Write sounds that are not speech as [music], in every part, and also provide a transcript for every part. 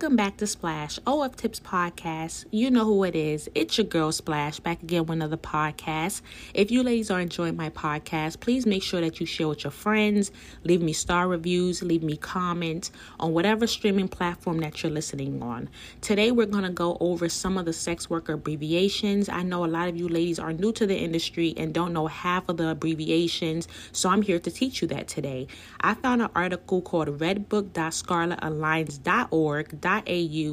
Welcome back to Splash OF Tips Podcast. You know who it is. It's your girl Splash back again with another podcast. If you ladies are enjoying my podcast, please make sure that you share with your friends, leave me star reviews, leave me comments on whatever streaming platform that you're listening on. Today we're going to go over some of the sex worker abbreviations. I know a lot of you ladies are new to the industry and don't know half of the abbreviations, so I'm here to teach you that today. I found an article called redbook.scarletalliance.org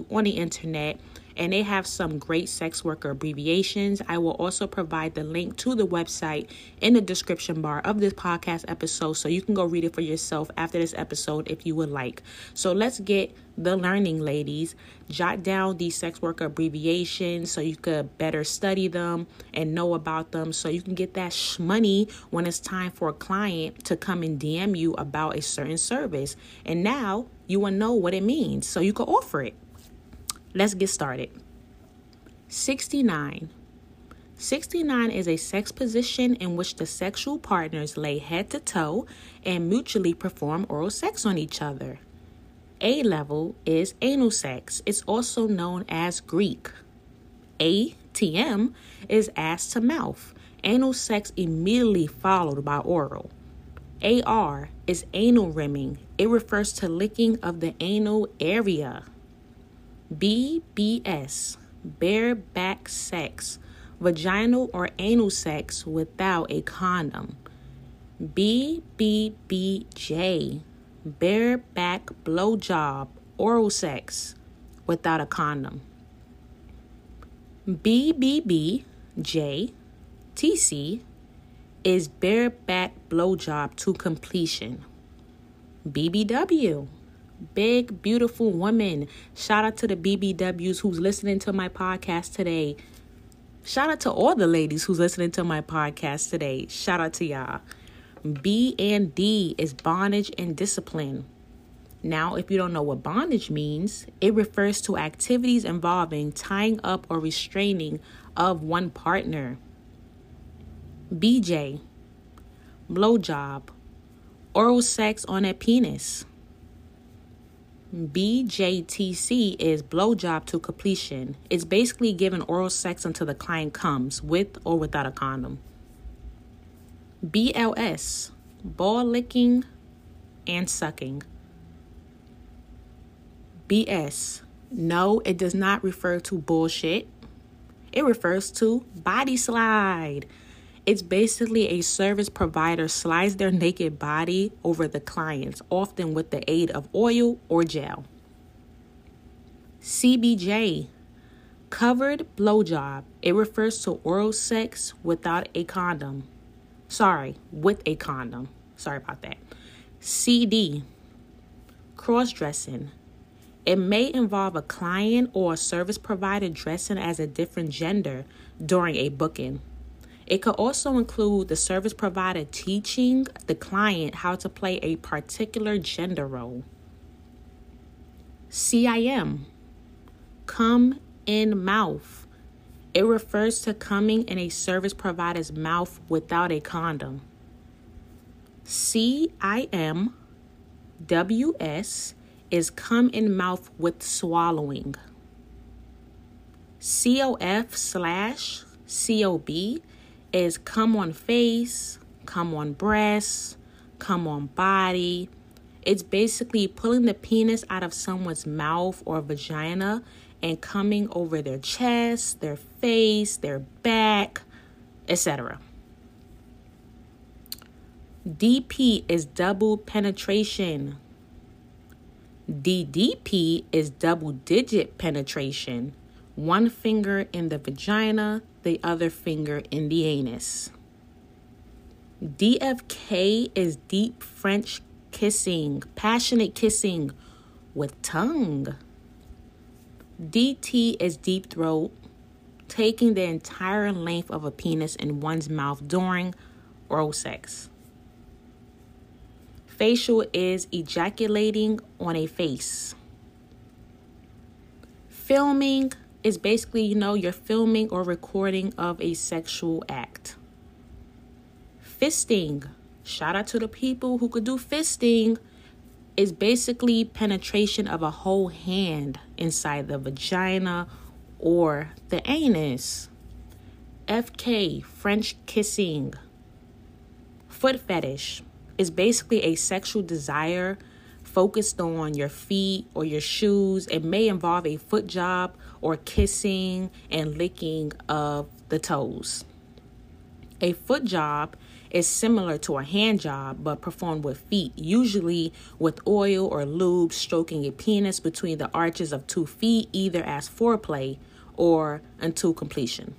on the internet and they have some great sex worker abbreviations. I will also provide the link to the website in the description bar of this podcast episode so you can go read it for yourself after this episode if you would like. So let's get the learning, ladies. Jot down these sex worker abbreviations so you could better study them and know about them so you can get that money when it's time for a client to come and DM you about a certain service. And now you will know what it means so you can offer it. Let's get started. 69. 69 is a sex position in which the sexual partners lay head to toe and mutually perform oral sex on each other. A level is anal sex. It's also known as Greek. ATM is ass to mouth. Anal sex immediately followed by oral. AR is anal rimming. It refers to licking of the anal area. BBS, bareback sex, vaginal or anal sex without a condom. BBBJ, bareback blowjob, oral sex without a condom. BBBJ, TC, is bareback blowjob to completion. BBW, big, beautiful woman. Shout out to the BBWs who's listening to my podcast today. Shout out to all the ladies who's listening to my podcast today. Shout out to y'all. B and D is bondage and discipline. Now, if you don't know what bondage means, it refers to activities involving tying up or restraining of one partner. BJ, blowjob, oral sex on a penis. BJTC is blowjob to completion. It's basically giving oral sex until the client comes with or without a condom. BLS, ball licking and sucking. BS, no, it does not refer to bullshit. It refers to body slide. It's basically a service provider slides their naked body over the clients, often with the aid of oil or gel. CBJ, covered blowjob. It refers to oral sex without a condom. Sorry, with a condom. Sorry about that. CD, cross dressing. It may involve a client or a service provider dressing as a different gender during a booking. It could also include the service provider teaching the client how to play a particular gender role. CIM, come in mouth. It refers to coming in a service provider's mouth without a condom. CIM WS is come in mouth with swallowing. COF slash COB is come on face, come on breast, come on body. It's basically pulling the penis out of someone's mouth or vagina and coming over their chest, their face, their back, etc. DP is double penetration. DDP is double digit penetration. One finger in the vagina, the other finger in the anus. DFK is deep French kissing, passionate kissing with tongue. DT is deep throat, taking the entire length of a penis in one's mouth during oral sex. Facial is ejaculating on a face. Filming is basically, you know, you're filming or recording of a sexual act. Fisting, shout out to the people who could do fisting, is basically penetration of a whole hand inside the vagina or the anus. FK, French kissing. Foot fetish is basically a sexual desire focused on your feet or your shoes. It may involve a foot job or kissing and licking of the toes. A foot job is similar to a hand job but performed with feet, usually with oil or lube stroking a penis between the arches of two feet, either as foreplay or until completion.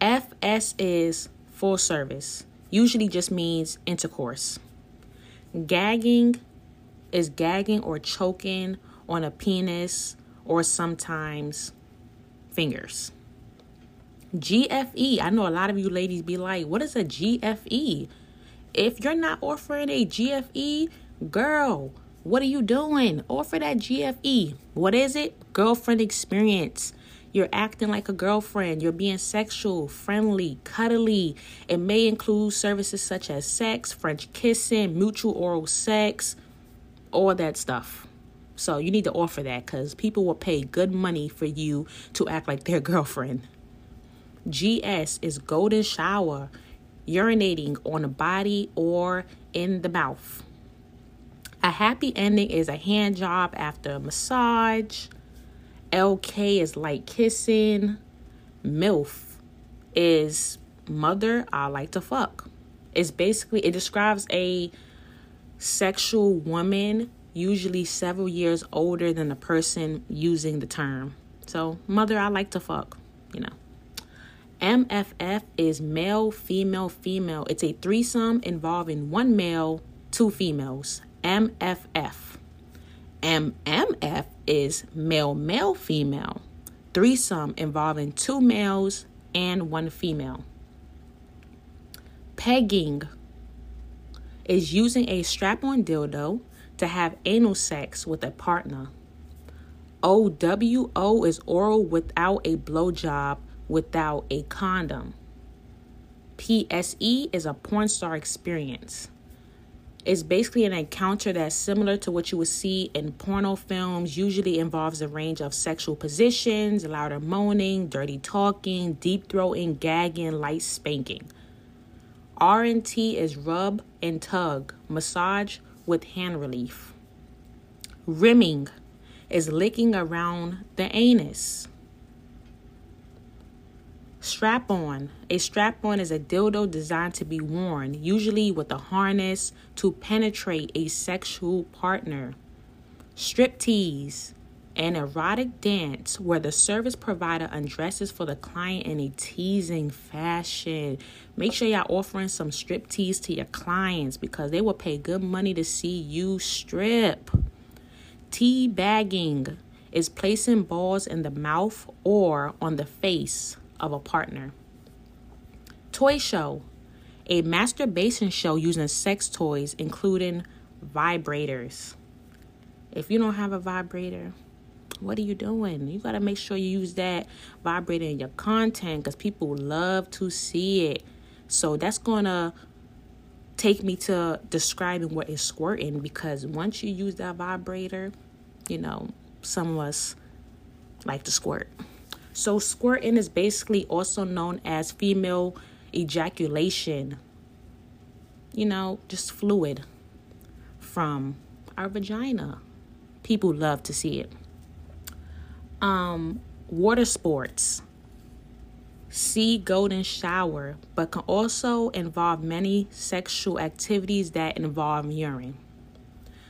FS is full service, usually just means intercourse. Gagging is gagging or choking on a penis or sometimes fingers. GFE, I know a lot of you ladies be like, what is a GFE? If you're not offering a GFE, girl, what are you doing? Offer that GFE. What is it? Girlfriend experience. You're acting like a girlfriend. You're being sexual, friendly, cuddly. It may include services such as sex, French kissing, mutual oral sex, all that stuff. So you need to offer that because people will pay good money for you to act like their [laughs] girlfriend. GS is golden shower, urinating on the body or in the mouth. A happy ending is a hand job after a massage, LK is like kissing. MILF is mother I like to fuck. It's basically, it describes a sexual woman, usually several years older than the person using the term. So, mother I like to fuck, you know. MFF is male, female, female. It's a threesome involving one male, two females. MFF. MMF is male, male, female. Threesome involving two males and one female. Pegging is using a strap on dildo to have anal sex with a partner. OWO is oral without a blowjob without a condom. PSE is a porn star experience. It's basically an encounter that's similar to what you would see in porno films. Usually involves a range of sexual positions, louder moaning, dirty talking, deep throating, gagging, light spanking. R&T is rub and tug, massage with hand relief. Rimming is licking around the anus. Strap on. A strap on is a dildo designed to be worn, usually with a harness, to penetrate a sexual partner. Strip tease. An erotic dance where the service provider undresses for the client in a teasing fashion. Make sure y'all offering some strip tease to your clients because they will pay good money to see you strip. Tea bagging is placing balls in the mouth or on the face of a partner. Toy show, a masturbation show using sex toys, including vibrators. If you don't have a vibrator, what are you doing? You got to make sure you use that vibrator in your content because people love to see it. So that's going to take me to describing what is squirting because once you use that vibrator, you know, some of us like to squirt. So, squirting is basically also known as female ejaculation. You know, just fluid from our vagina. People love to see it. Um, water sports. See golden shower, but can also involve many sexual activities that involve urine.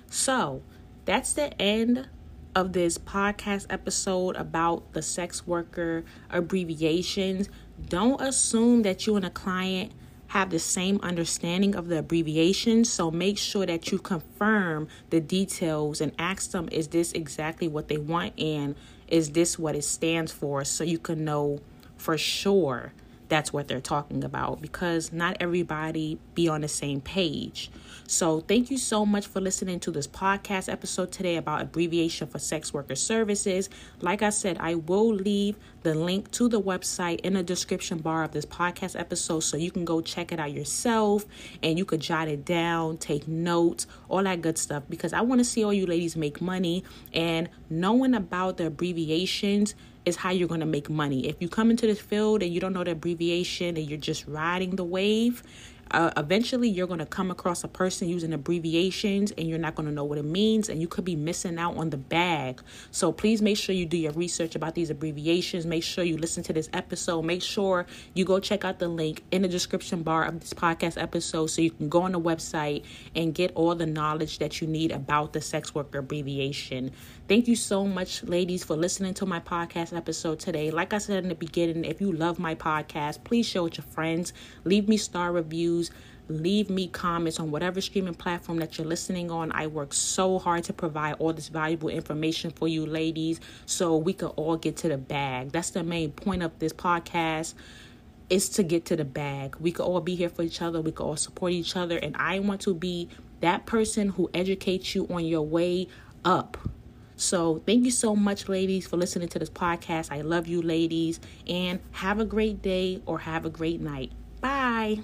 So, that's the end of this podcast episode about the sex worker abbreviations, don't assume that you and a client have the same understanding of the abbreviations. So make sure that you confirm the details and ask them, is this exactly what they want? And is this what it stands for? So you can know for sure that's what they're talking about because not everybody be on the same page. So, thank you so much for listening to this podcast episode today about abbreviation for sex worker services. Like I said, I will leave the link to the website in the description bar of this podcast episode so you can go check it out yourself and you could jot it down, take notes, all that good stuff because I want to see all you ladies make money and knowing about the abbreviations is how you're going to make money. If you come into this field and you don't know the abbreviation and you're just riding the wave, uh, eventually you're going to come across a person using abbreviations and you're not going to know what it means and you could be missing out on the bag. So please make sure you do your research about these abbreviations. Make sure you listen to this episode. Make sure you go check out the link in the description bar of this podcast episode so you can go on the website and get all the knowledge that you need about the sex worker abbreviation. Thank you so much ladies for listening to my podcast episode today. Like i said in the beginning if you love my podcast please share with your friends. Leave me star reviews Leave me comments on whatever streaming platform that you're listening on. I work so hard to provide all this valuable information for you ladies so we can all get to the bag. That's the main point of this podcast is to get to the bag. We could all be here for each other. We could all support each other. And I want to be that person who educates you on your way up. So, thank you so much, ladies, for listening to this podcast. I love you, ladies, and have a great day or have a great night. Bye.